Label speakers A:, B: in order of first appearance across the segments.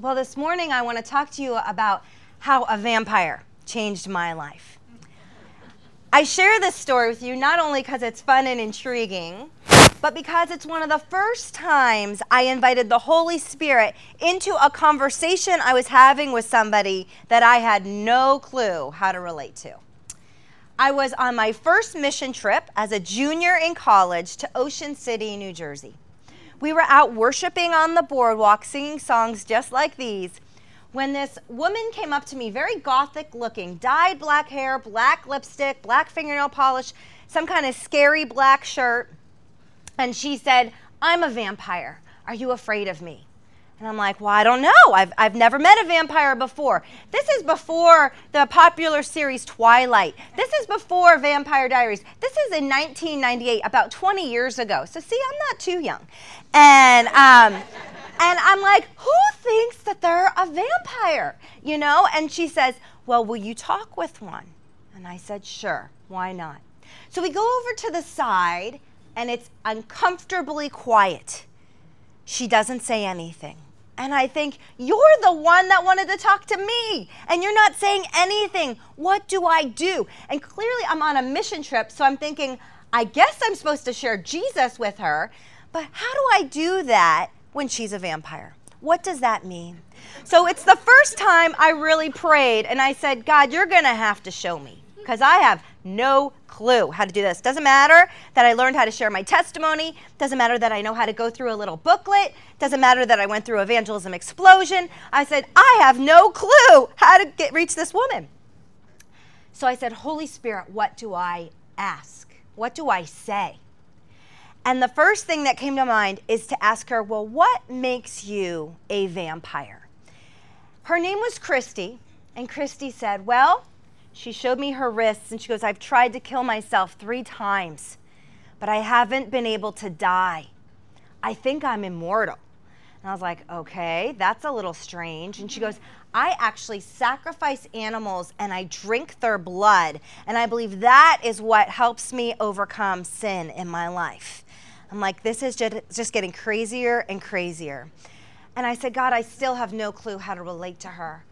A: Well, this morning I want to talk to you about how a vampire changed my life. I share this story with you not only because it's fun and intriguing, but because it's one of the first times I invited the Holy Spirit into a conversation I was having with somebody that I had no clue how to relate to. I was on my first mission trip as a junior in college to Ocean City, New Jersey. We were out worshiping on the boardwalk, singing songs just like these, when this woman came up to me, very gothic looking, dyed black hair, black lipstick, black fingernail polish, some kind of scary black shirt. And she said, I'm a vampire. Are you afraid of me? And I'm like, well, I don't know. I've, I've never met a vampire before. This is before the popular series Twilight. This is before Vampire Diaries. This is in 1998, about 20 years ago. So, see, I'm not too young. And, um, and I'm like, who thinks that they're a vampire? You know? And she says, well, will you talk with one? And I said, sure. Why not? So we go over to the side, and it's uncomfortably quiet. She doesn't say anything. And I think, you're the one that wanted to talk to me, and you're not saying anything. What do I do? And clearly, I'm on a mission trip, so I'm thinking, I guess I'm supposed to share Jesus with her, but how do I do that when she's a vampire? What does that mean? So it's the first time I really prayed, and I said, God, you're going to have to show me because I have no clue how to do this. Doesn't matter that I learned how to share my testimony. Doesn't matter that I know how to go through a little booklet. Doesn't matter that I went through evangelism explosion. I said, I have no clue how to get, reach this woman. So I said, Holy Spirit, what do I ask? What do I say? And the first thing that came to mind is to ask her, Well, what makes you a vampire? Her name was Christy, and Christy said, Well, she showed me her wrists and she goes, I've tried to kill myself three times, but I haven't been able to die. I think I'm immortal. And I was like, okay, that's a little strange. And she mm-hmm. goes, I actually sacrifice animals and I drink their blood. And I believe that is what helps me overcome sin in my life. I'm like, this is just, just getting crazier and crazier. And I said, God, I still have no clue how to relate to her.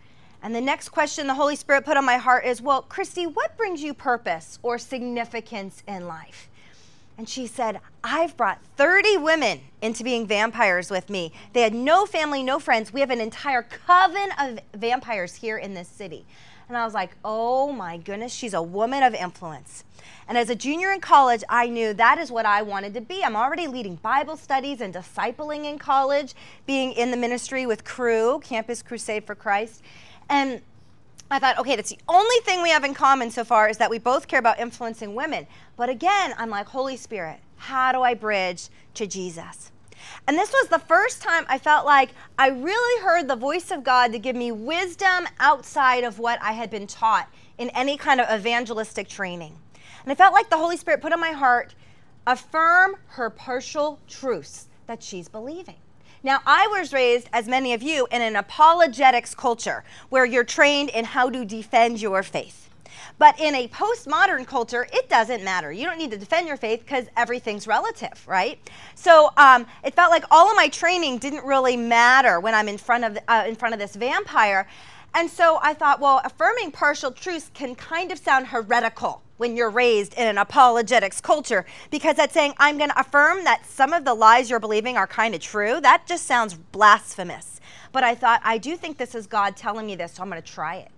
A: And the next question the Holy Spirit put on my heart is, Well, Christy, what brings you purpose or significance in life? And she said, I've brought 30 women into being vampires with me. They had no family, no friends. We have an entire coven of vampires here in this city. And I was like, oh my goodness, she's a woman of influence. And as a junior in college, I knew that is what I wanted to be. I'm already leading Bible studies and discipling in college, being in the ministry with Cru, Campus Crusade for Christ. And I thought, okay, that's the only thing we have in common so far is that we both care about influencing women. But again, I'm like, Holy Spirit, how do I bridge to Jesus? And this was the first time I felt like I really heard the voice of God to give me wisdom outside of what I had been taught in any kind of evangelistic training. And I felt like the Holy Spirit put on my heart, affirm her partial truths that she's believing. Now, I was raised, as many of you, in an apologetics culture where you're trained in how to defend your faith. But in a postmodern culture, it doesn't matter. You don't need to defend your faith because everything's relative, right? So um, it felt like all of my training didn't really matter when I'm in front of uh, in front of this vampire. And so I thought, well, affirming partial truths can kind of sound heretical when you're raised in an apologetics culture because that's saying I'm going to affirm that some of the lies you're believing are kind of true. That just sounds blasphemous. But I thought, I do think this is God telling me this, so I'm going to try it.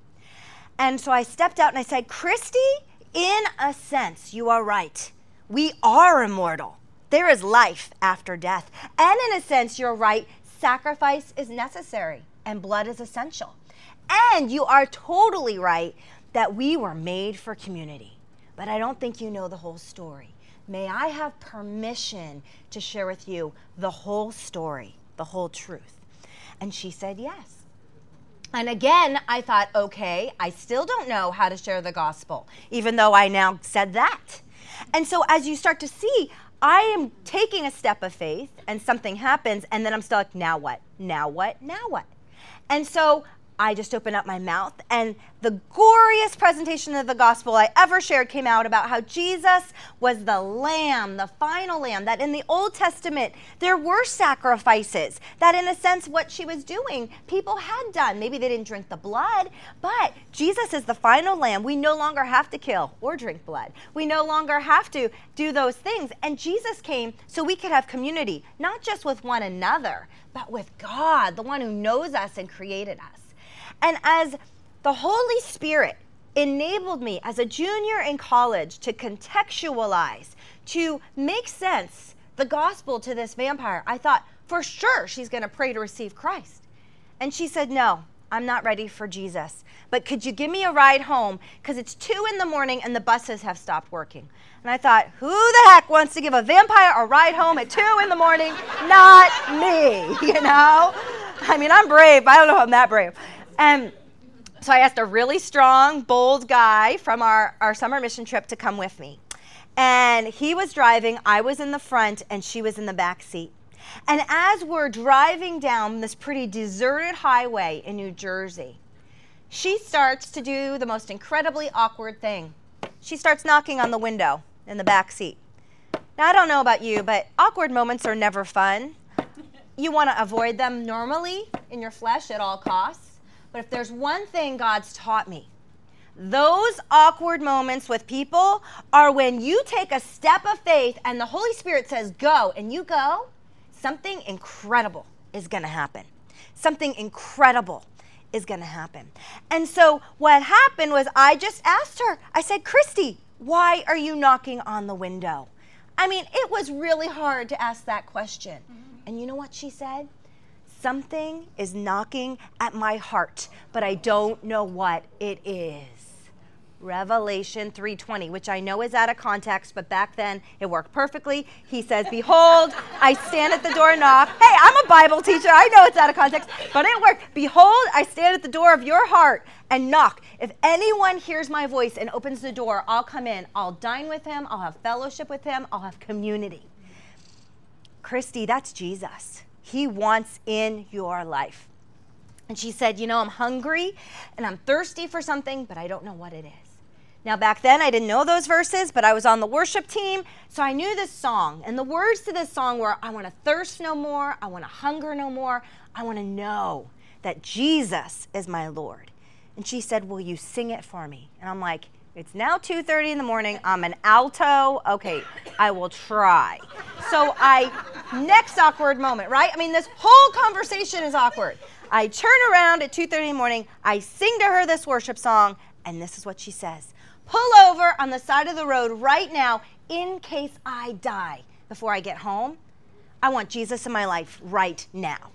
A: And so I stepped out and I said, Christy, in a sense, you are right. We are immortal. There is life after death. And in a sense, you're right. Sacrifice is necessary and blood is essential. And you are totally right that we were made for community but I don't think you know the whole story. May I have permission to share with you the whole story, the whole truth? And she said yes. And again, I thought, okay, I still don't know how to share the gospel, even though I now said that. And so as you start to see, I am taking a step of faith and something happens, and then I'm still like, now what? Now what? Now what? And so I just opened up my mouth, and the goriest presentation of the gospel I ever shared came out about how Jesus was the lamb, the final lamb, that in the Old Testament there were sacrifices, that in a sense, what she was doing, people had done. Maybe they didn't drink the blood, but Jesus is the final lamb. We no longer have to kill or drink blood. We no longer have to do those things. And Jesus came so we could have community, not just with one another, but with God, the one who knows us and created us. And as the Holy Spirit enabled me as a junior in college to contextualize, to make sense the gospel to this vampire, I thought for sure she's going to pray to receive Christ. And she said, No, I'm not ready for Jesus. But could you give me a ride home? Because it's two in the morning and the buses have stopped working. And I thought, who the heck wants to give a vampire a ride home at two in the morning? Not me, you know? I mean, I'm brave. I don't know if I'm that brave. And so I asked a really strong, bold guy from our, our summer mission trip to come with me. And he was driving, I was in the front, and she was in the back seat. And as we're driving down this pretty deserted highway in New Jersey, she starts to do the most incredibly awkward thing. She starts knocking on the window in the back seat. Now, I don't know about you, but awkward moments are never fun. You want to avoid them normally in your flesh at all costs. But if there's one thing God's taught me, those awkward moments with people are when you take a step of faith and the Holy Spirit says, go, and you go, something incredible is going to happen. Something incredible is going to happen. And so what happened was I just asked her, I said, Christy, why are you knocking on the window? I mean, it was really hard to ask that question. Mm-hmm. And you know what she said? Something is knocking at my heart, but I don't know what it is. Revelation 3:20, which I know is out of context, but back then it worked perfectly. He says, "Behold, I stand at the door and knock." Hey, I'm a Bible teacher. I know it's out of context, but it worked. "Behold, I stand at the door of your heart and knock. If anyone hears my voice and opens the door, I'll come in. I'll dine with him, I'll have fellowship with him, I'll have community." Christy, that's Jesus. He wants in your life. And she said, You know, I'm hungry and I'm thirsty for something, but I don't know what it is. Now, back then, I didn't know those verses, but I was on the worship team, so I knew this song. And the words to this song were I want to thirst no more, I want to hunger no more, I want to know that Jesus is my Lord. And she said, Will you sing it for me? And I'm like, it's now 2:30 in the morning. I'm an alto. Okay, I will try. So I next awkward moment, right? I mean, this whole conversation is awkward. I turn around at 2:30 in the morning. I sing to her this worship song, and this is what she says: "Pull over on the side of the road right now in case I die before I get home. I want Jesus in my life right now."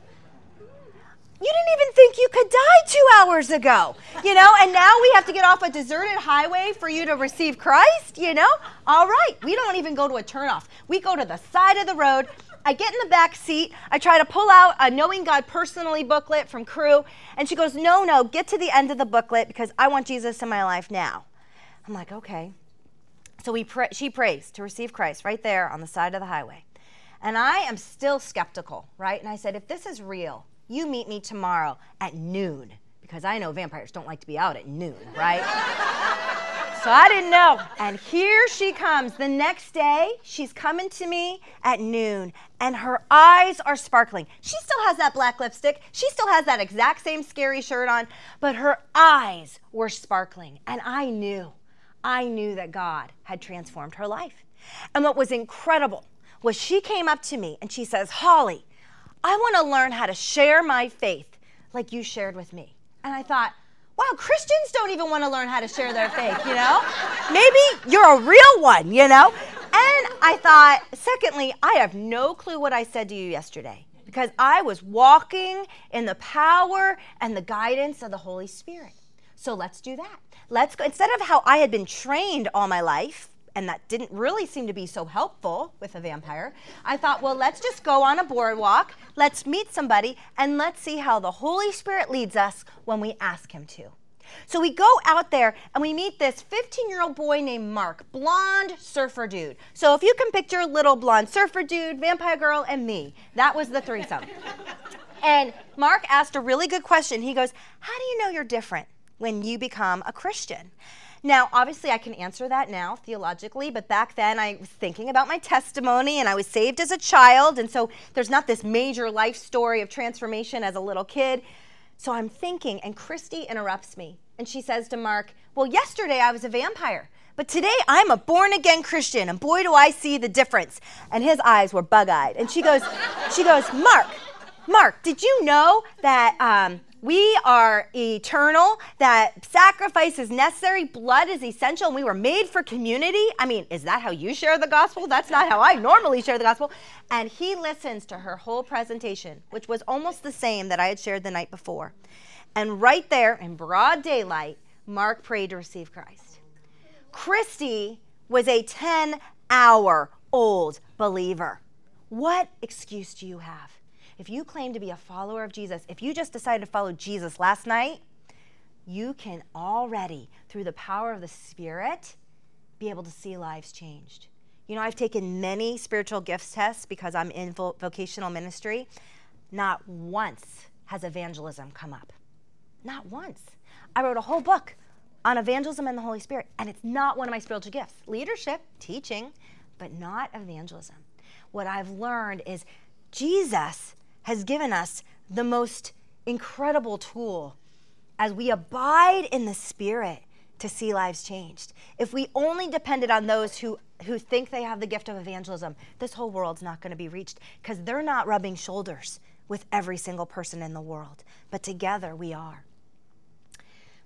A: You didn't even think you could die two hours ago, you know? And now we have to get off a deserted highway for you to receive Christ, you know? All right, we don't even go to a turnoff. We go to the side of the road. I get in the back seat. I try to pull out a Knowing God personally booklet from Cru. and she goes, No, no, get to the end of the booklet because I want Jesus in my life now. I'm like, Okay. So we pray, she prays to receive Christ right there on the side of the highway. And I am still skeptical, right? And I said, If this is real, you meet me tomorrow at noon because I know vampires don't like to be out at noon, right? so I didn't know. And here she comes. The next day, she's coming to me at noon, and her eyes are sparkling. She still has that black lipstick. She still has that exact same scary shirt on, but her eyes were sparkling. And I knew, I knew that God had transformed her life. And what was incredible was she came up to me and she says, Holly, I want to learn how to share my faith like you shared with me. And I thought, wow, Christians don't even want to learn how to share their faith, you know? Maybe you're a real one, you know? And I thought, secondly, I have no clue what I said to you yesterday because I was walking in the power and the guidance of the Holy Spirit. So let's do that. Let's go. Instead of how I had been trained all my life, and that didn't really seem to be so helpful with a vampire. I thought, well, let's just go on a boardwalk, let's meet somebody, and let's see how the Holy Spirit leads us when we ask Him to. So we go out there and we meet this 15 year old boy named Mark, blonde surfer dude. So if you can picture little blonde surfer dude, vampire girl, and me, that was the threesome. And Mark asked a really good question. He goes, How do you know you're different when you become a Christian? Now, obviously, I can answer that now theologically, but back then I was thinking about my testimony and I was saved as a child. And so there's not this major life story of transformation as a little kid. So I'm thinking, and Christy interrupts me and she says to Mark, Well, yesterday I was a vampire. But today I'm a born again Christian, and boy do I see the difference. And his eyes were bug eyed. And she goes, she goes, Mark, Mark, did you know that um, we are eternal, that sacrifice is necessary, blood is essential, and we were made for community? I mean, is that how you share the gospel? That's not how I normally share the gospel. And he listens to her whole presentation, which was almost the same that I had shared the night before. And right there in broad daylight, Mark prayed to receive Christ. Christy was a 10 hour old believer. What excuse do you have? If you claim to be a follower of Jesus, if you just decided to follow Jesus last night, you can already, through the power of the Spirit, be able to see lives changed. You know, I've taken many spiritual gifts tests because I'm in vocational ministry. Not once has evangelism come up. Not once. I wrote a whole book on evangelism and the Holy Spirit, and it's not one of my spiritual gifts. Leadership, teaching, but not evangelism. What I've learned is Jesus has given us the most incredible tool as we abide in the Spirit to see lives changed. If we only depended on those who, who think they have the gift of evangelism, this whole world's not going to be reached because they're not rubbing shoulders with every single person in the world. But together we are.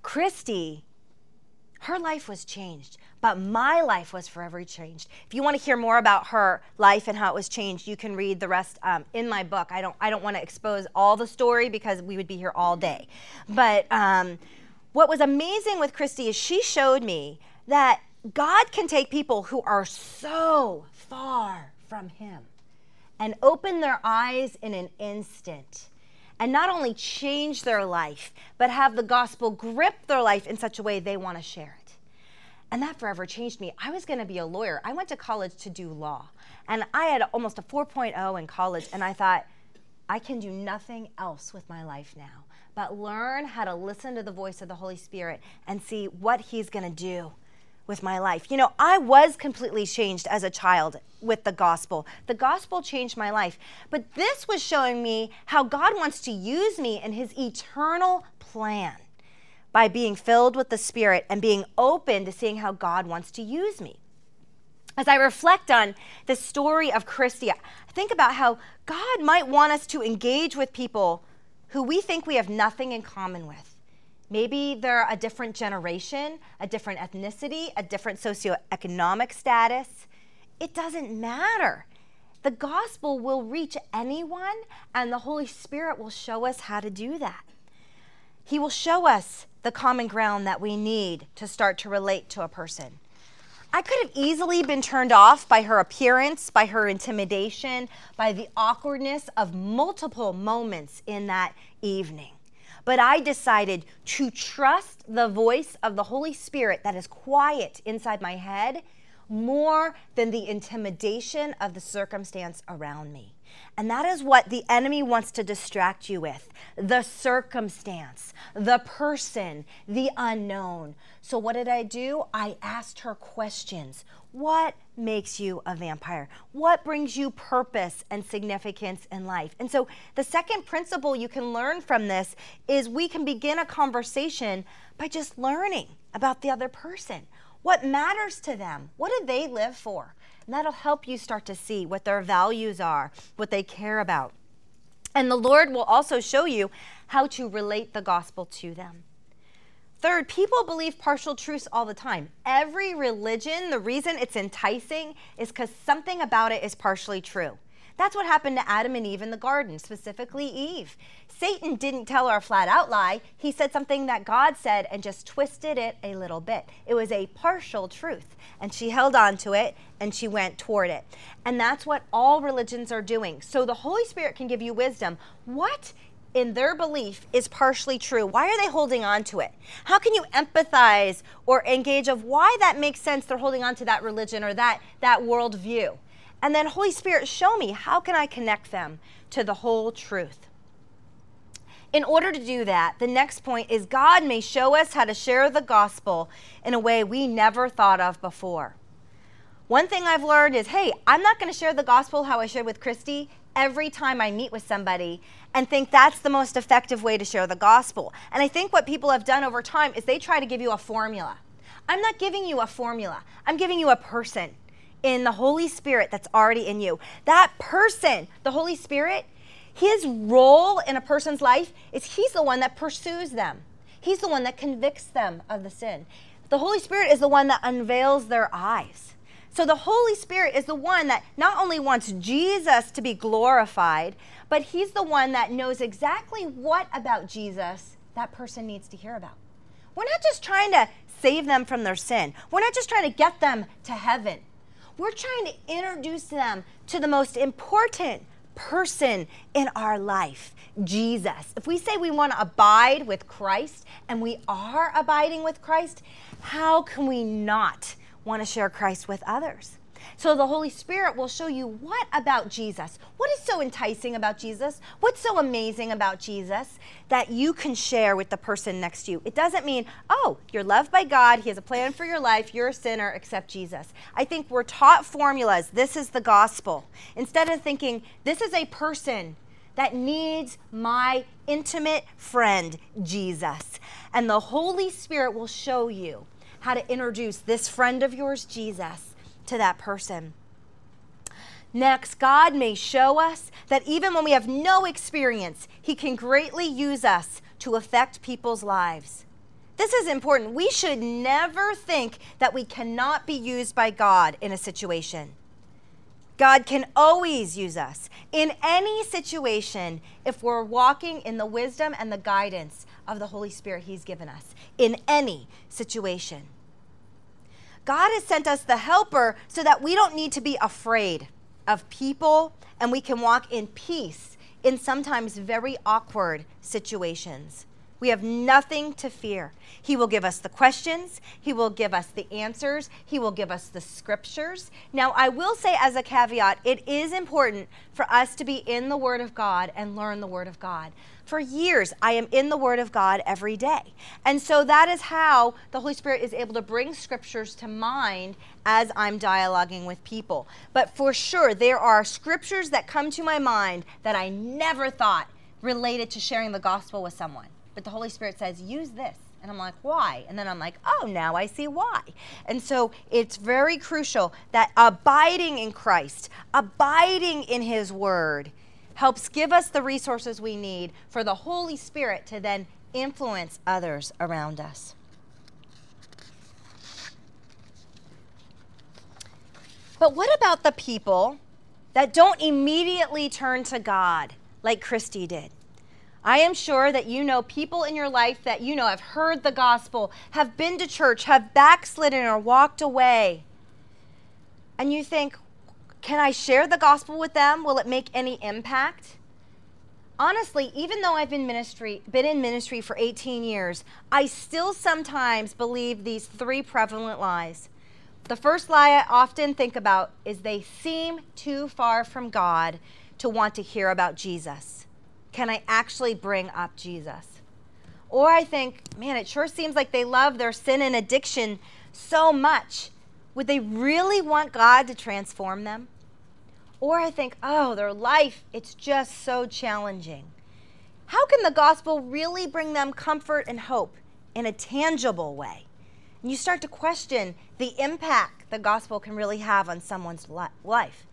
A: Christy her life was changed, but my life was forever changed. If you want to hear more about her life and how it was changed, you can read the rest um, in my book. I don't, I don't want to expose all the story because we would be here all day. But um, what was amazing with Christy is she showed me that God can take people who are so far from Him and open their eyes in an instant and not only change their life, but have the gospel grip their life in such a way they want to share it. And that forever changed me. I was going to be a lawyer. I went to college to do law. And I had almost a 4.0 in college. And I thought, I can do nothing else with my life now but learn how to listen to the voice of the Holy Spirit and see what He's going to do with my life. You know, I was completely changed as a child with the gospel. The gospel changed my life. But this was showing me how God wants to use me in his eternal plan by being filled with the Spirit and being open to seeing how God wants to use me. As I reflect on the story of Christia, I think about how God might want us to engage with people who we think we have nothing in common with. Maybe they're a different generation, a different ethnicity, a different socioeconomic status. It doesn't matter. The gospel will reach anyone, and the Holy Spirit will show us how to do that. He will show us the common ground that we need to start to relate to a person. I could have easily been turned off by her appearance, by her intimidation, by the awkwardness of multiple moments in that evening but I decided to trust the voice of the Holy Spirit that is quiet inside my head more than the intimidation of the circumstance around me. And that is what the enemy wants to distract you with the circumstance, the person, the unknown. So, what did I do? I asked her questions. What makes you a vampire? What brings you purpose and significance in life? And so, the second principle you can learn from this is we can begin a conversation by just learning about the other person. What matters to them? What do they live for? And that'll help you start to see what their values are, what they care about. And the Lord will also show you how to relate the gospel to them. Third, people believe partial truths all the time. Every religion, the reason it's enticing is because something about it is partially true. That's what happened to Adam and Eve in the garden, specifically Eve. Satan didn't tell her a flat out lie. He said something that God said and just twisted it a little bit. It was a partial truth. And she held on to it and she went toward it. And that's what all religions are doing. So the Holy Spirit can give you wisdom. What in their belief is partially true. Why are they holding on to it? How can you empathize or engage of why that makes sense they're holding on to that religion or that that worldview? And then, Holy Spirit, show me how can I connect them to the whole truth? In order to do that, the next point is God may show us how to share the gospel in a way we never thought of before. One thing I've learned is hey, I'm not going to share the gospel how I shared with Christy every time I meet with somebody and think that's the most effective way to share the gospel. And I think what people have done over time is they try to give you a formula. I'm not giving you a formula, I'm giving you a person in the Holy Spirit that's already in you. That person, the Holy Spirit, his role in a person's life is he's the one that pursues them. He's the one that convicts them of the sin. The Holy Spirit is the one that unveils their eyes. So the Holy Spirit is the one that not only wants Jesus to be glorified, but he's the one that knows exactly what about Jesus that person needs to hear about. We're not just trying to save them from their sin. We're not just trying to get them to heaven. We're trying to introduce them to the most important person in our life, Jesus. If we say we want to abide with Christ and we are abiding with Christ, how can we not want to share Christ with others? So the Holy Spirit will show you what about Jesus? What is so enticing about Jesus? What's so amazing about Jesus that you can share with the person next to you? It doesn't mean, oh, you're loved by God, He has a plan for your life, you're a sinner, accept Jesus. I think we're taught formulas. This is the gospel. Instead of thinking, this is a person that needs my intimate friend, Jesus. And the Holy Spirit will show you how to introduce this friend of yours, Jesus, to that person. Next, God may show us that even when we have no experience, He can greatly use us to affect people's lives. This is important. We should never think that we cannot be used by God in a situation. God can always use us in any situation if we're walking in the wisdom and the guidance of the Holy Spirit He's given us in any situation. God has sent us the helper so that we don't need to be afraid of people and we can walk in peace in sometimes very awkward situations. We have nothing to fear. He will give us the questions, He will give us the answers, He will give us the scriptures. Now, I will say as a caveat, it is important for us to be in the Word of God and learn the Word of God. For years, I am in the Word of God every day. And so that is how the Holy Spirit is able to bring scriptures to mind as I'm dialoguing with people. But for sure, there are scriptures that come to my mind that I never thought related to sharing the gospel with someone but the Holy Spirit says, use this. And I'm like, why? And then I'm like, oh, now I see why. And so it's very crucial that abiding in Christ, abiding in His Word, helps give us the resources we need for the Holy Spirit to then influence others around us. But what about the people that don't immediately turn to God like Christy did? I am sure that you know people in your life that you know have heard the gospel, have been to church, have backslidden or walked away. And you think, can I share the gospel with them? Will it make any impact? Honestly, even though I've been ministry been in ministry for 18 years, I still sometimes believe these three prevalent lies. The first lie I often think about is they seem too far from God to want to hear about Jesus can I actually bring up Jesus? Or I think, man, it sure seems like they love their sin and addiction so much. Would they really want God to transform them? Or I think, oh, their life, it's just so challenging. How can the gospel really bring them comfort and hope in a tangible way? And you start to question the impact the gospel can really have on someone's life.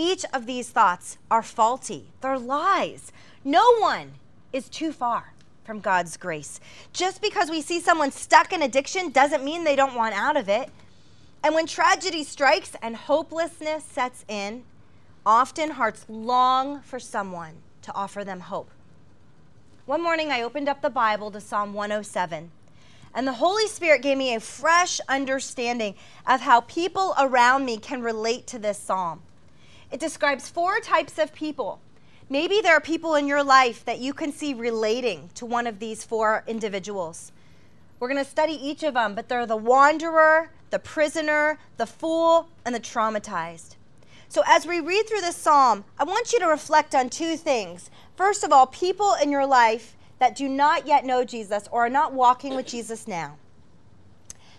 A: Each of these thoughts are faulty, they're lies. No one is too far from God's grace. Just because we see someone stuck in addiction doesn't mean they don't want out of it. And when tragedy strikes and hopelessness sets in, often hearts long for someone to offer them hope. One morning, I opened up the Bible to Psalm 107, and the Holy Spirit gave me a fresh understanding of how people around me can relate to this psalm. It describes four types of people. Maybe there are people in your life that you can see relating to one of these four individuals. We're going to study each of them, but they're the wanderer, the prisoner, the fool, and the traumatized. So, as we read through this psalm, I want you to reflect on two things. First of all, people in your life that do not yet know Jesus or are not walking with Jesus now.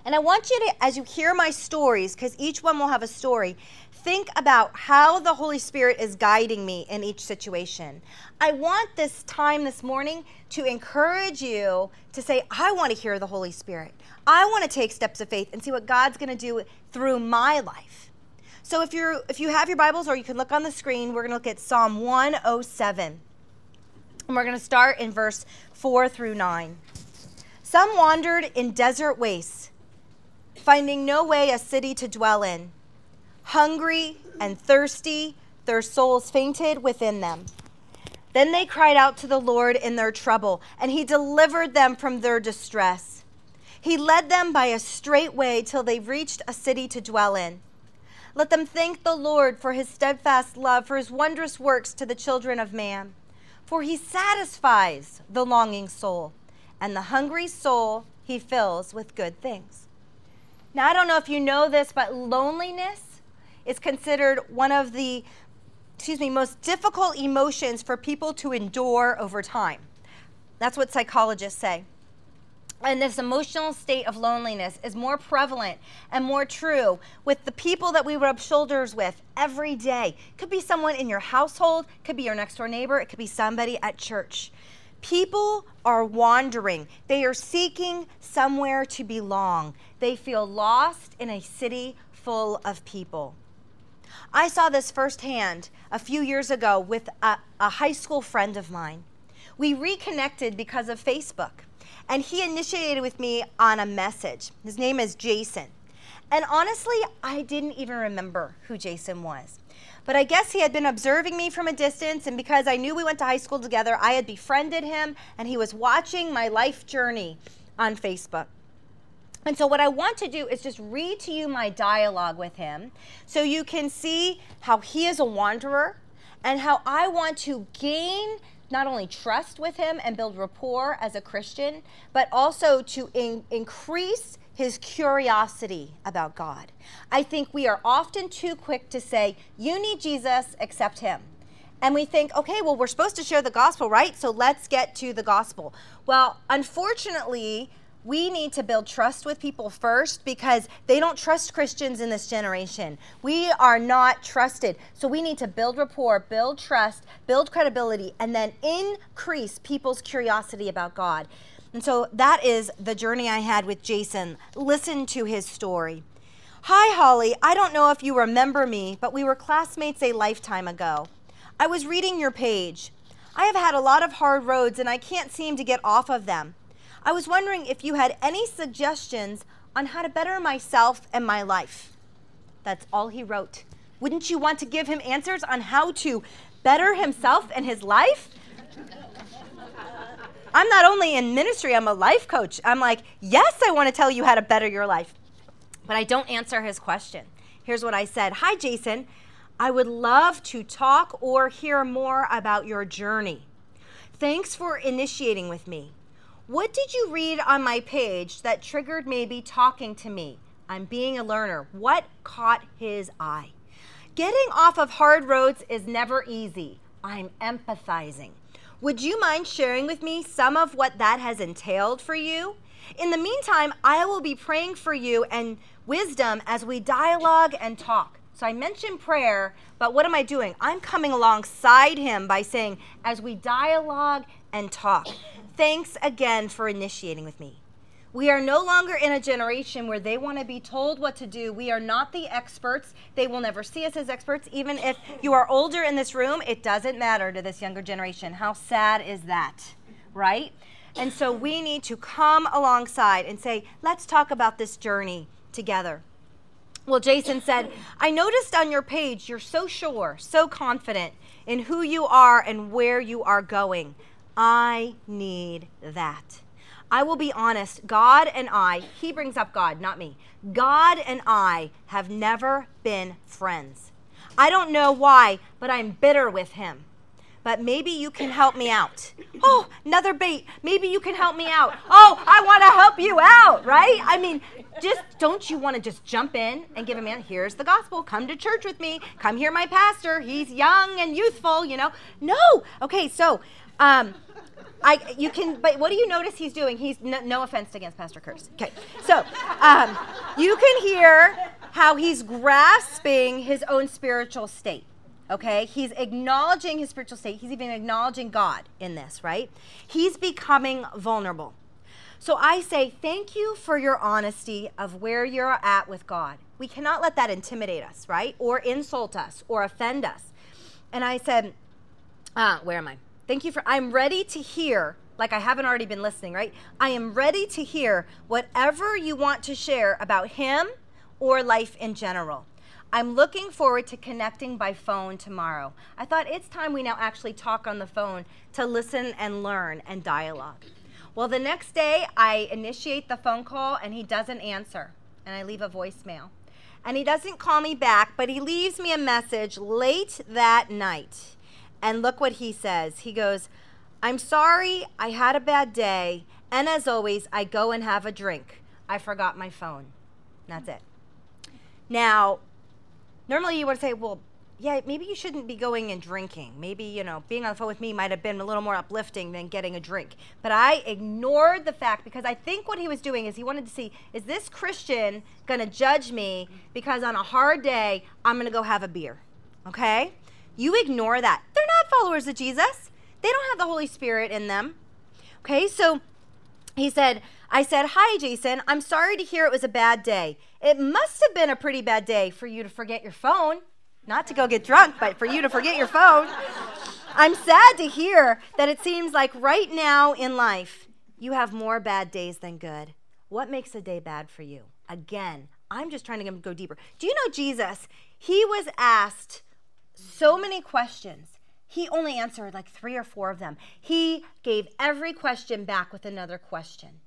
A: And I want you to, as you hear my stories, because each one will have a story, think about how the Holy Spirit is guiding me in each situation. I want this time this morning to encourage you to say, I want to hear the Holy Spirit. I want to take steps of faith and see what God's going to do through my life. So if you're if you have your Bibles or you can look on the screen, we're going to look at Psalm 107. And we're going to start in verse 4 through 9. Some wandered in desert wastes, finding no way a city to dwell in. Hungry and thirsty, their souls fainted within them. Then they cried out to the Lord in their trouble, and he delivered them from their distress. He led them by a straight way till they reached a city to dwell in. Let them thank the Lord for his steadfast love, for his wondrous works to the children of man for he satisfies the longing soul, and the hungry soul he fills with good things. Now, I don't know if you know this, but loneliness is considered one of the, excuse me, most difficult emotions for people to endure over time. That's what psychologists say and this emotional state of loneliness is more prevalent and more true with the people that we rub shoulders with every day. Could be someone in your household, could be your next door neighbor, it could be somebody at church. People are wandering. They are seeking somewhere to belong. They feel lost in a city full of people. I saw this firsthand a few years ago with a, a high school friend of mine. We reconnected because of Facebook and he initiated with me on a message. His name is Jason. And honestly, I didn't even remember who Jason was. But I guess he had been observing me from a distance, and because I knew we went to high school together, I had befriended him, and he was watching my life journey on Facebook. And so, what I want to do is just read to you my dialogue with him so you can see how he is a wanderer and how I want to gain not only trust with him and build rapport as a Christian, but also to in- increase his curiosity about God. I think we are often too quick to say, You need Jesus, accept him. And we think, okay, well, we're supposed to share the gospel, right? So let's get to the gospel. Well, unfortunately, we need to build trust with people first because they don't trust Christians in this generation. We are not trusted. So we need to build rapport, build trust, build credibility, and then increase people's curiosity about God. And so that is the journey I had with Jason. Listen to his story. Hi, Holly. I don't know if you remember me, but we were classmates a lifetime ago. I was reading your page. I have had a lot of hard roads and I can't seem to get off of them. I was wondering if you had any suggestions on how to better myself and my life. That's all he wrote. Wouldn't you want to give him answers on how to better himself and his life? I'm not only in ministry, I'm a life coach. I'm like, yes, I want to tell you how to better your life. But I don't answer his question. Here's what I said Hi, Jason. I would love to talk or hear more about your journey. Thanks for initiating with me. What did you read on my page that triggered maybe talking to me? I'm being a learner. What caught his eye? Getting off of hard roads is never easy. I'm empathizing. Would you mind sharing with me some of what that has entailed for you? In the meantime, I will be praying for you and wisdom as we dialogue and talk. So I mentioned prayer, but what am I doing? I'm coming alongside him by saying, as we dialogue and talk. Thanks again for initiating with me. We are no longer in a generation where they want to be told what to do. We are not the experts. They will never see us as experts. Even if you are older in this room, it doesn't matter to this younger generation. How sad is that, right? And so we need to come alongside and say, let's talk about this journey together. Well, Jason said, I noticed on your page you're so sure, so confident in who you are and where you are going. I need that. I will be honest, God and I, he brings up God, not me. God and I have never been friends. I don't know why, but I'm bitter with him. but maybe you can help me out. Oh, another bait. Maybe you can help me out. Oh, I want to help you out, right? I mean, just don't you want to just jump in and give a man, here's the gospel. Come to church with me. Come hear my pastor. He's young and youthful, you know? No. Okay, so um, I, you can, but what do you notice he's doing? He's no, no offense against Pastor Curse. Okay, so um, you can hear how he's grasping his own spiritual state. Okay, he's acknowledging his spiritual state. He's even acknowledging God in this, right? He's becoming vulnerable. So I say, thank you for your honesty of where you're at with God. We cannot let that intimidate us, right? Or insult us or offend us. And I said, uh, where am I? Thank you for, I'm ready to hear, like I haven't already been listening, right? I am ready to hear whatever you want to share about him or life in general. I'm looking forward to connecting by phone tomorrow. I thought it's time we now actually talk on the phone to listen and learn and dialogue. Well, the next day, I initiate the phone call and he doesn't answer, and I leave a voicemail. And he doesn't call me back, but he leaves me a message late that night. And look what he says. He goes, I'm sorry, I had a bad day. And as always, I go and have a drink. I forgot my phone. That's it. Now, normally you would say, well, yeah, maybe you shouldn't be going and drinking. Maybe, you know, being on the phone with me might have been a little more uplifting than getting a drink. But I ignored the fact because I think what he was doing is he wanted to see is this Christian going to judge me because on a hard day, I'm going to go have a beer. Okay? You ignore that. They're not followers of Jesus. They don't have the Holy Spirit in them. Okay, so he said, I said, Hi, Jason. I'm sorry to hear it was a bad day. It must have been a pretty bad day for you to forget your phone. Not to go get drunk, but for you to forget your phone. I'm sad to hear that it seems like right now in life, you have more bad days than good. What makes a day bad for you? Again, I'm just trying to go deeper. Do you know Jesus? He was asked so many questions. He only answered like three or four of them. He gave every question back with another question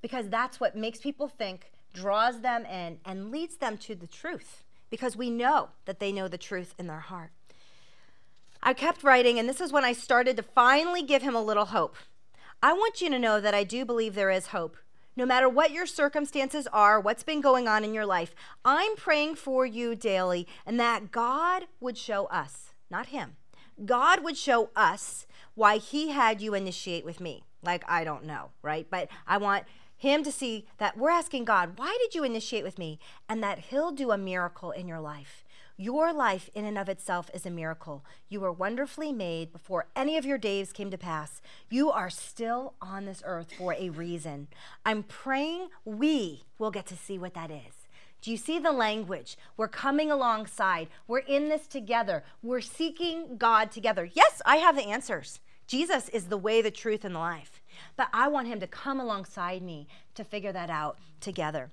A: because that's what makes people think, draws them in, and leads them to the truth because we know that they know the truth in their heart. I kept writing, and this is when I started to finally give him a little hope. I want you to know that I do believe there is hope. No matter what your circumstances are, what's been going on in your life, I'm praying for you daily and that God would show us, not Him, God would show us why He had you initiate with me. Like, I don't know, right? But I want Him to see that we're asking God, why did you initiate with me? And that He'll do a miracle in your life. Your life, in and of itself, is a miracle. You were wonderfully made before any of your days came to pass. You are still on this earth for a reason. I'm praying we will get to see what that is. Do you see the language? We're coming alongside. We're in this together. We're seeking God together. Yes, I have the answers. Jesus is the way, the truth, and the life. But I want him to come alongside me to figure that out together.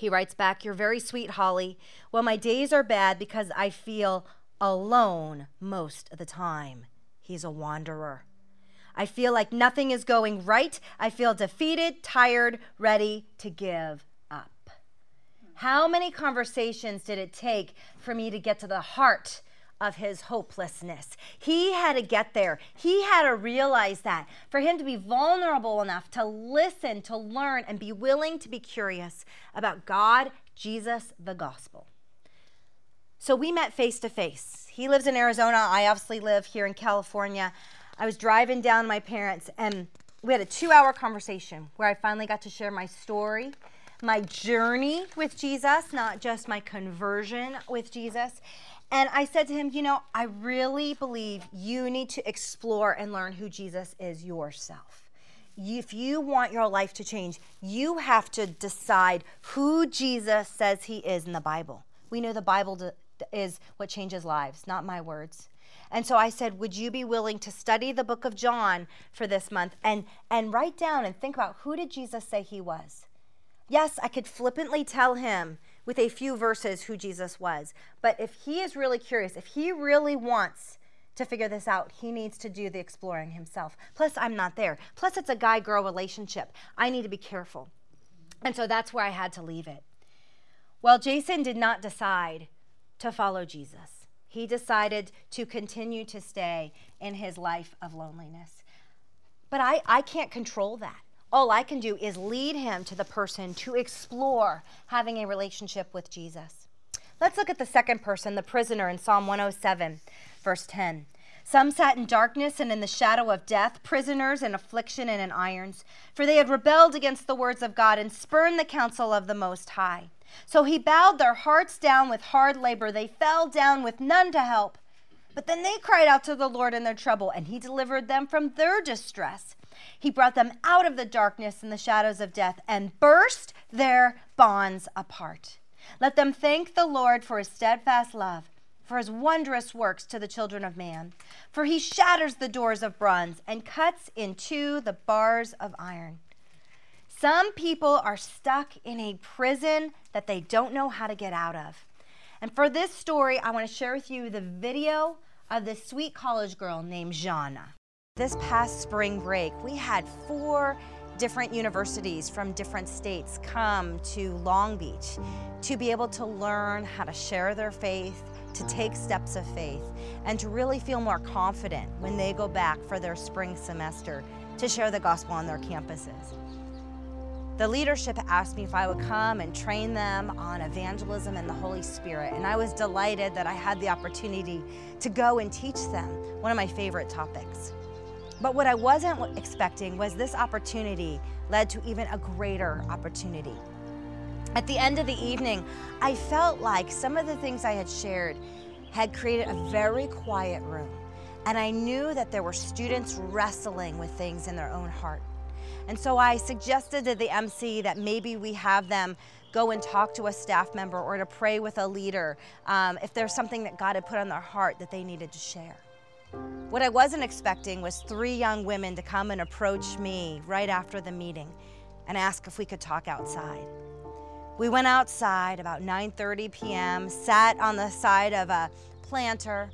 A: He writes back, You're very sweet, Holly. Well, my days are bad because I feel alone most of the time. He's a wanderer. I feel like nothing is going right. I feel defeated, tired, ready to give up. How many conversations did it take for me to get to the heart of his hopelessness. He had to get there. He had to realize that. For him to be vulnerable enough to listen, to learn, and be willing to be curious about God, Jesus, the gospel. So we met face to face. He lives in Arizona. I obviously live here in California. I was driving down my parents, and we had a two hour conversation where I finally got to share my story my journey with Jesus, not just my conversion with Jesus. And I said to him, You know, I really believe you need to explore and learn who Jesus is yourself. If you want your life to change, you have to decide who Jesus says he is in the Bible. We know the Bible is what changes lives, not my words. And so I said, Would you be willing to study the book of John for this month and, and write down and think about who did Jesus say he was? Yes, I could flippantly tell him with a few verses who Jesus was. But if he is really curious, if he really wants to figure this out, he needs to do the exploring himself. Plus, I'm not there. Plus, it's a guy girl relationship. I need to be careful. And so that's where I had to leave it. Well, Jason did not decide to follow Jesus. he decided to continue to stay in his life of loneliness. But I, I can't control that. All I can do is lead him to the person to explore having a relationship with Jesus. Let's look at the second person, the prisoner in Psalm 107, verse 10. Some sat in darkness and in the shadow of death, prisoners in affliction and in irons, for they had rebelled against the words of God and spurned the counsel of the Most High. So he bowed their hearts down with hard labor. They fell down with none to help. But then they cried out to the Lord in their trouble, and he delivered them from their distress. He brought them out of the darkness and the shadows of death and burst their bonds apart. Let them thank the Lord for his steadfast love, for his wondrous works to the children of man. For he shatters the doors of bronze and cuts in two the bars of iron. Some people are stuck in a prison that they don't know how to get out of. And for this story, I want to share with you the video of this sweet college girl named Jana. This past spring break, we had four different universities from different states come to Long Beach to be able to learn how to share their faith, to take steps of faith, and to really feel more confident when they go back for their spring semester to share the gospel on their campuses. The leadership asked me if I would come and train them on evangelism and the Holy Spirit, and I was delighted that I had the opportunity to go and teach them one of my favorite topics. But what I wasn't expecting was this opportunity led to even a greater opportunity. At the end of the evening, I felt like some of the things I had shared had created a very quiet room, and I knew that there were students wrestling with things in their own heart. And so I suggested to the MC that maybe we have them go and talk to a staff member or to pray with a leader um, if there's something that God had put on their heart that they needed to share. What I wasn't expecting was three young women to come and approach me right after the meeting and ask if we could talk outside. We went outside about 9:30 p.m., sat on the side of a planter,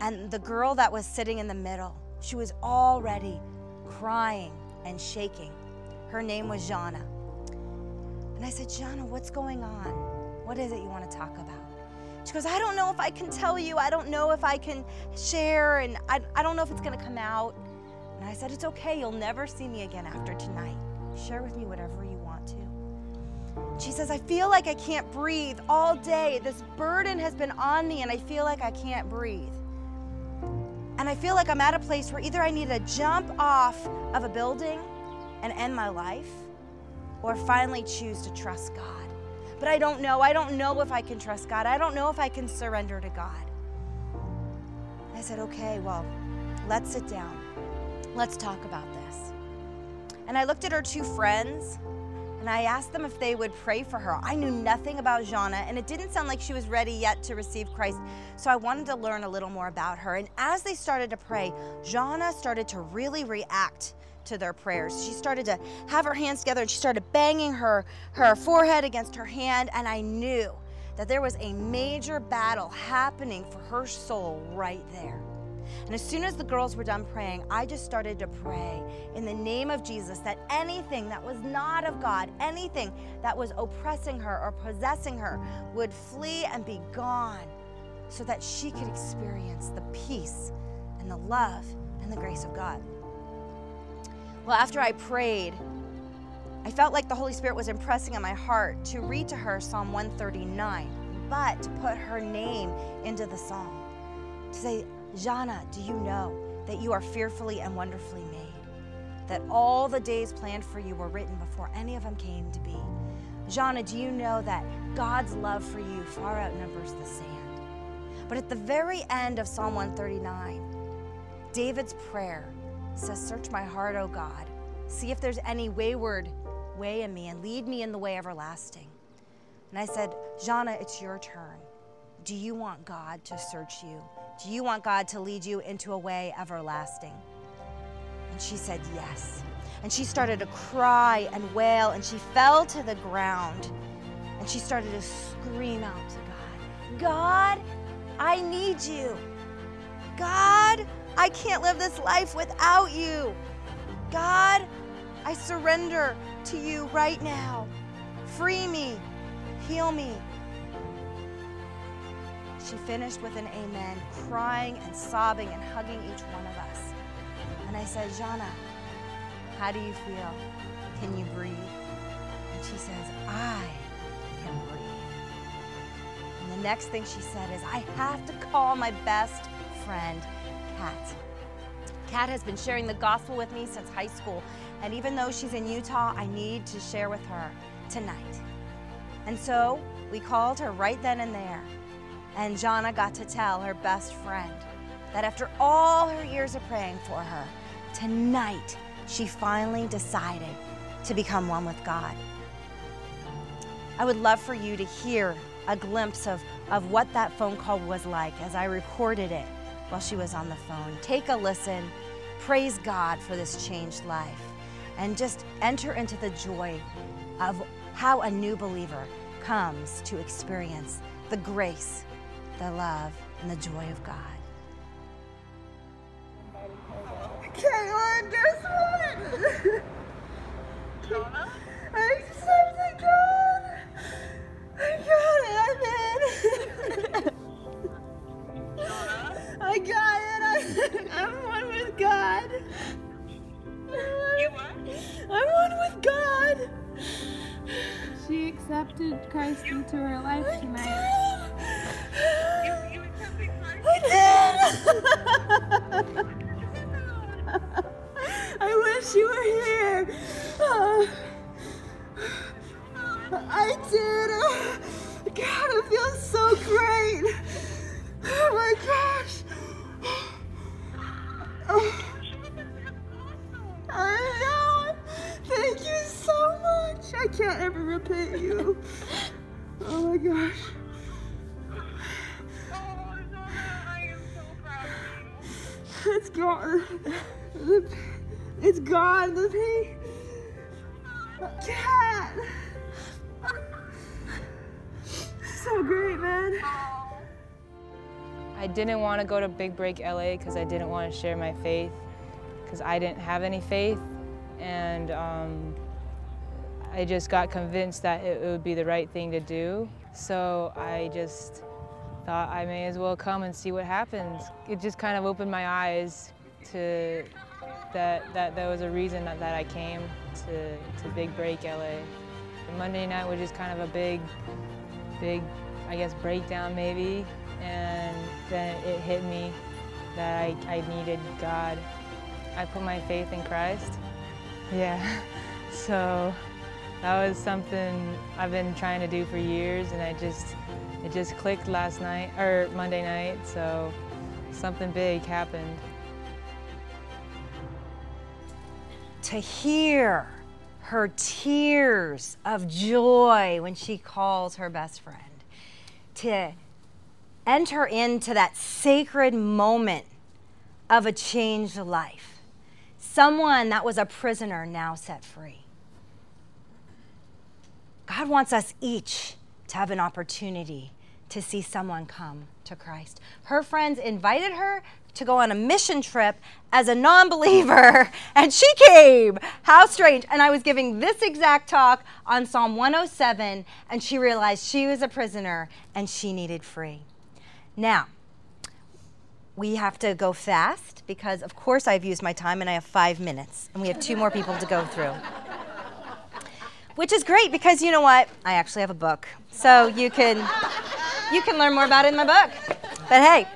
A: and the girl that was sitting in the middle, she was already crying and shaking. Her name was Jana. And I said, Jana, what's going on? What is it you want to talk about? She goes, I don't know if I can tell you. I don't know if I can share, and I, I don't know if it's going to come out. And I said, It's okay. You'll never see me again after tonight. Share with me whatever you want to. She says, I feel like I can't breathe all day. This burden has been on me, and I feel like I can't breathe. And I feel like I'm at a place where either I need to jump off of a building and end my life, or finally choose to trust God. But I don't know. I don't know if I can trust God. I don't know if I can surrender to God. I said, okay, well, let's sit down. Let's talk about this. And I looked at her two friends and I asked them if they would pray for her. I knew nothing about Jana, and it didn't sound like she was ready yet to receive Christ, so I wanted to learn a little more about her. And as they started to pray, Jana started to really react to their prayers. She started to have her hands together and she started banging her, her forehead against her hand, and I knew that there was a major battle happening for her soul right there. And as soon as the girls were done praying, I just started to pray in the name of Jesus that anything that was not of God, anything that was oppressing her or possessing her, would flee and be gone so that she could experience the peace and the love and the grace of God. Well, after I prayed, I felt like the Holy Spirit was impressing on my heart to read to her Psalm 139, but to put her name into the psalm. To say, Jana, do you know that you are fearfully and wonderfully made? That all the days planned for you were written before any of them came to be? Jana, do you know that God's love for you far outnumbers the sand? But at the very end of Psalm 139, David's prayer says, Search my heart, O God. See if there's any wayward way in me and lead me in the way everlasting. And I said, Jana, it's your turn. Do you want God to search you? Do you want God to lead you into a way everlasting? And she said, Yes. And she started to cry and wail, and she fell to the ground. And she started to scream out to God God, I need you. God, I can't live this life without you. God, I surrender to you right now. Free me, heal me, she finished with an amen, crying and sobbing and hugging each one of us. And I said, Jana, how do you feel? Can you breathe? And she says, I can breathe. And the next thing she said is, I have to call my best friend, Kat. Kat has been sharing the gospel with me since high school, and even though she's in Utah, I need to share with her tonight. And so we called her right then and there. And Jana got to tell her best friend that after all her years of praying for her, tonight she finally decided to become one with God. I would love for you to hear a glimpse of, of what that phone call was like as I recorded it while she was on the phone. Take a listen, praise God for this changed life, and just enter into the joy of how a new believer comes to experience the grace, the love, and the joy of God.
B: Accepted
C: Christ into her life tonight.
D: You, you?
B: I did. I wish you were here. Uh, I did. Uh, God, it feels so great. Oh my gosh. Repay you. Oh my gosh. It's gone. It's gone. The pain. Kat. So great, man.
C: I didn't want to go to Big Break LA because I didn't want to share my faith because I didn't have any faith. And um, I just got convinced that it, would be the right thing to do. So I just thought I may as well come and see what happens. It just kind of opened my eyes to that, that there was a reason that, that I came to, to Big Break LA. Monday night was just kind of a big, big, I guess, breakdown maybe. And then it hit me that I, I needed God. I put my faith in Christ. Yeah, so that was something I've been trying to do for years and I just, it just clicked last night, or Monday night, so something big happened.
A: to hear her tears of joy when she calls her best friend, to enter into that sacred moment of a changed life. Someone that was a prisoner now set free. God wants us each to have an opportunity to see someone come to Christ. Her friends invited her to go on a mission trip as a non believer, and she came. How strange. And I was giving this exact talk on Psalm 107, and she realized she was a prisoner and she needed free. Now, we have to go fast because, of course, I've used my time and I have five minutes, and we have two more people to go through. Which is great because you know what? I actually have a book, so you can you can learn more about it in my book. But hey,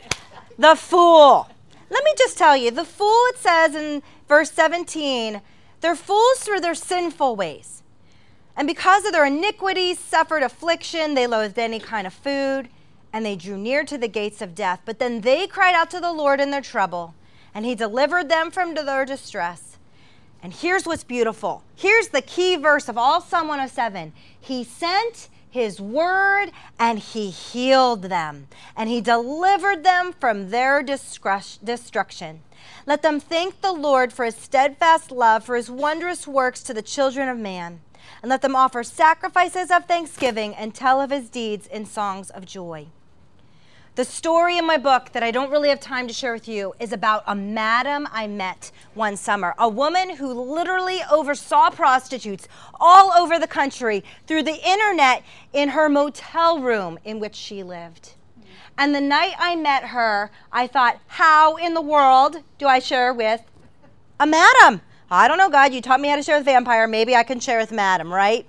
A: the fool. Let me just tell you, the fool it says in verse 17, they're fools through their sinful ways. And because of their iniquities, suffered affliction, they loathed any kind of food, and they drew near to the gates of death. But then they cried out to the Lord in their trouble, and he delivered them from their distress. And here's what's beautiful. Here's the key verse of all Psalm 107. He sent his word and he healed them and he delivered them from their destruction. Let them thank the Lord for his steadfast love, for his wondrous works to the children of man. And let them offer sacrifices of thanksgiving and tell of his deeds in songs of joy. The story in my book that I don't really have time to share with you is about a madam I met one summer, a woman who literally oversaw prostitutes all over the country through the internet in her motel room in which she lived. And the night I met her, I thought, how in the world do I share with a madam? I don't know, God, you taught me how to share with vampire. Maybe I can share with madam, right?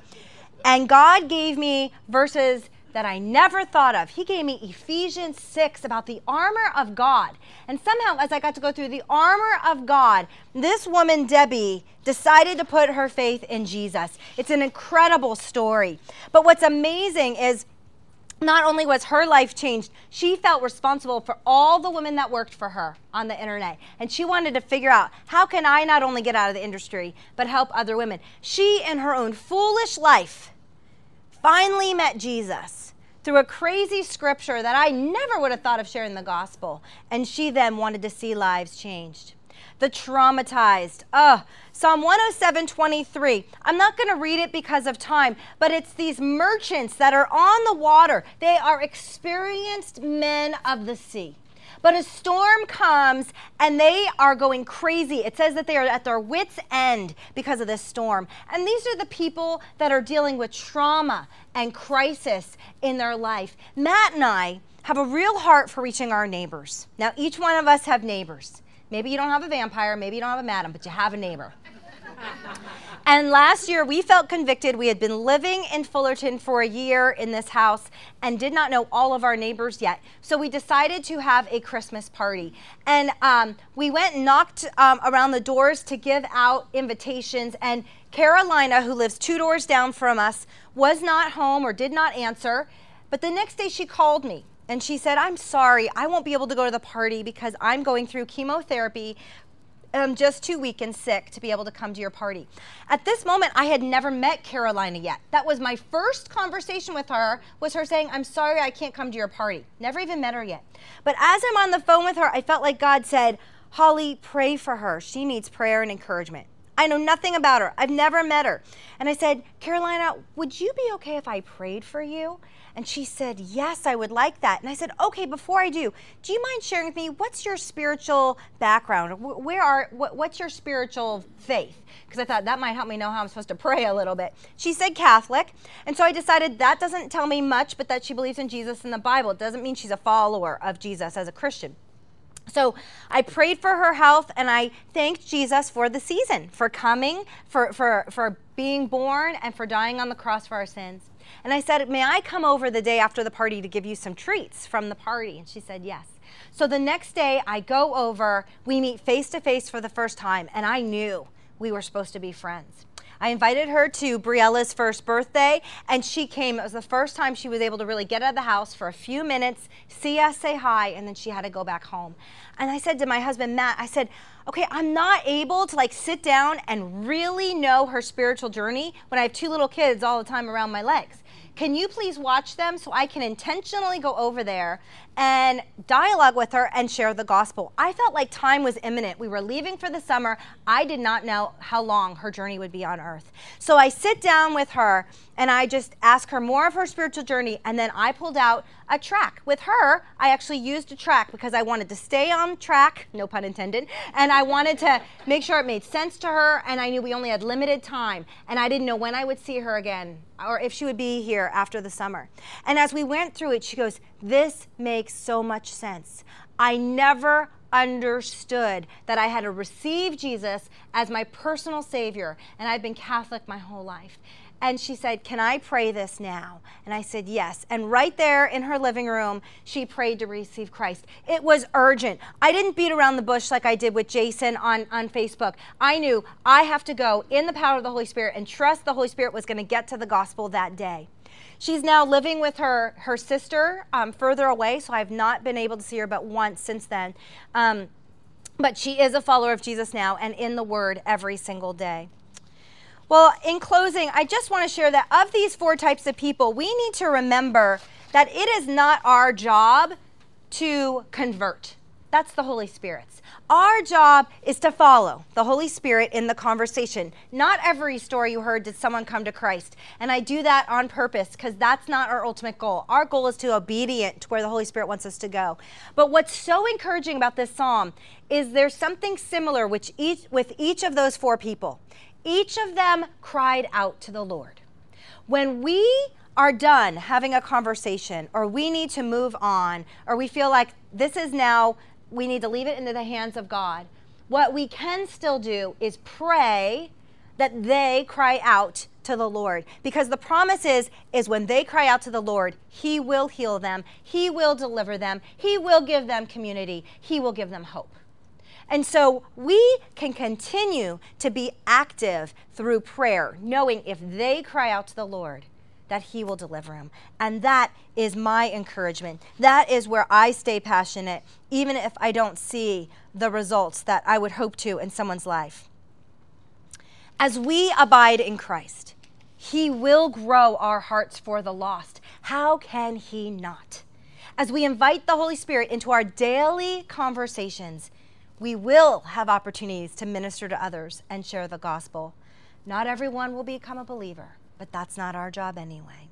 A: And God gave me verses that I never thought of. He gave me Ephesians 6 about the armor of God. And somehow, as I got to go through the armor of God, this woman, Debbie, decided to put her faith in Jesus. It's an incredible story. But what's amazing is not only was her life changed, she felt responsible for all the women that worked for her on the internet. And she wanted to figure out how can I not only get out of the industry, but help other women. She, in her own foolish life, finally met Jesus through a crazy scripture that I never would have thought of sharing the gospel. And she then wanted to see lives changed. The traumatized. Ugh. Psalm 107 23. I'm not going to read it because of time, but it's these merchants that are on the water. They are experienced men of the sea. But a storm comes and they are going crazy. It says that they are at their wits' end because of this storm. And these are the people that are dealing with trauma and crisis in their life. Matt and I have a real heart for reaching our neighbors. Now, each one of us have neighbors. Maybe you don't have a vampire, maybe you don't have a madam, but you have a neighbor. And last year, we felt convicted. We had been living in Fullerton for a year in this house and did not know all of our neighbors yet. So we decided to have a Christmas party. And um, we went and knocked um, around the doors to give out invitations. And Carolina, who lives two doors down from us, was not home or did not answer. But the next day, she called me and she said, I'm sorry, I won't be able to go to the party because I'm going through chemotherapy I'm just too weak and sick to be able to come to your party. At this moment, I had never met Carolina yet. That was my first conversation with her, was her saying, I'm sorry I can't come to your party. Never even met her yet. But as I'm on the phone with her, I felt like God said, Holly, pray for her. She needs prayer and encouragement. I know nothing about her. I've never met her. And I said, Carolina, would you be okay if I prayed for you? And she said, Yes, I would like that. And I said, Okay, before I do, do you mind sharing with me what's your spiritual background? Where are, what's your spiritual faith? Because I thought that might help me know how I'm supposed to pray a little bit. She said Catholic. And so I decided that doesn't tell me much, but that she believes in Jesus and the Bible. It doesn't mean she's a follower of Jesus as a Christian. So I prayed for her health and I thanked Jesus for the season, for coming, for, for, for being born, and for dying on the cross for our sins. And I said, May I come over the day after the party to give you some treats from the party? And she said, Yes. So the next day, I go over, we meet face to face for the first time, and I knew we were supposed to be friends. I invited her to Briella's first birthday, and she came. It was the first time she was able to really get out of the house for a few minutes, see us, say hi, and then she had to go back home. And I said to my husband, Matt, I said, okay, I'm not able to like sit down and really know her spiritual journey when I have two little kids all the time around my legs. Can you please watch them so I can intentionally go over there and dialogue with her and share the gospel? I felt like time was imminent. We were leaving for the summer. I did not know how long her journey would be on earth. So I sit down with her and I just ask her more of her spiritual journey. And then I pulled out a track. With her, I actually used a track because I wanted to stay on track, no pun intended, and I wanted to make sure it made sense to her. And I knew we only had limited time. And I didn't know when I would see her again or if she would be here after the summer. And as we went through it, she goes, This makes so much sense. I never understood that I had to receive Jesus as my personal Savior, and I've been Catholic my whole life. And she said, Can I pray this now? And I said, Yes. And right there in her living room, she prayed to receive Christ. It was urgent. I didn't beat around the bush like I did with Jason on, on Facebook. I knew I have to go in the power of the Holy Spirit and trust the Holy Spirit was going to get to the gospel that day. She's now living with her, her sister um, further away, so I've not been able to see her but once since then. Um, but she is a follower of Jesus now and in the Word every single day. Well, in closing, I just want to share that of these four types of people, we need to remember that it is not our job to convert. That's the Holy Spirit's. Our job is to follow the Holy Spirit in the conversation. Not every story you heard did someone come to Christ. And I do that on purpose because that's not our ultimate goal. Our goal is to obedient to where the Holy Spirit wants us to go. But what's so encouraging about this psalm is there's something similar which each, with each of those four people. Each of them cried out to the Lord. When we are done having a conversation or we need to move on or we feel like this is now, we need to leave it into the hands of God, what we can still do is pray that they cry out to the Lord because the promise is is when they cry out to the Lord, he will heal them, he will deliver them, he will give them community, he will give them hope. And so we can continue to be active through prayer, knowing if they cry out to the Lord, that He will deliver them. And that is my encouragement. That is where I stay passionate, even if I don't see the results that I would hope to in someone's life. As we abide in Christ, He will grow our hearts for the lost. How can He not? As we invite the Holy Spirit into our daily conversations, we will have opportunities to minister to others and share the gospel. Not everyone will become a believer, but that's not our job anyway.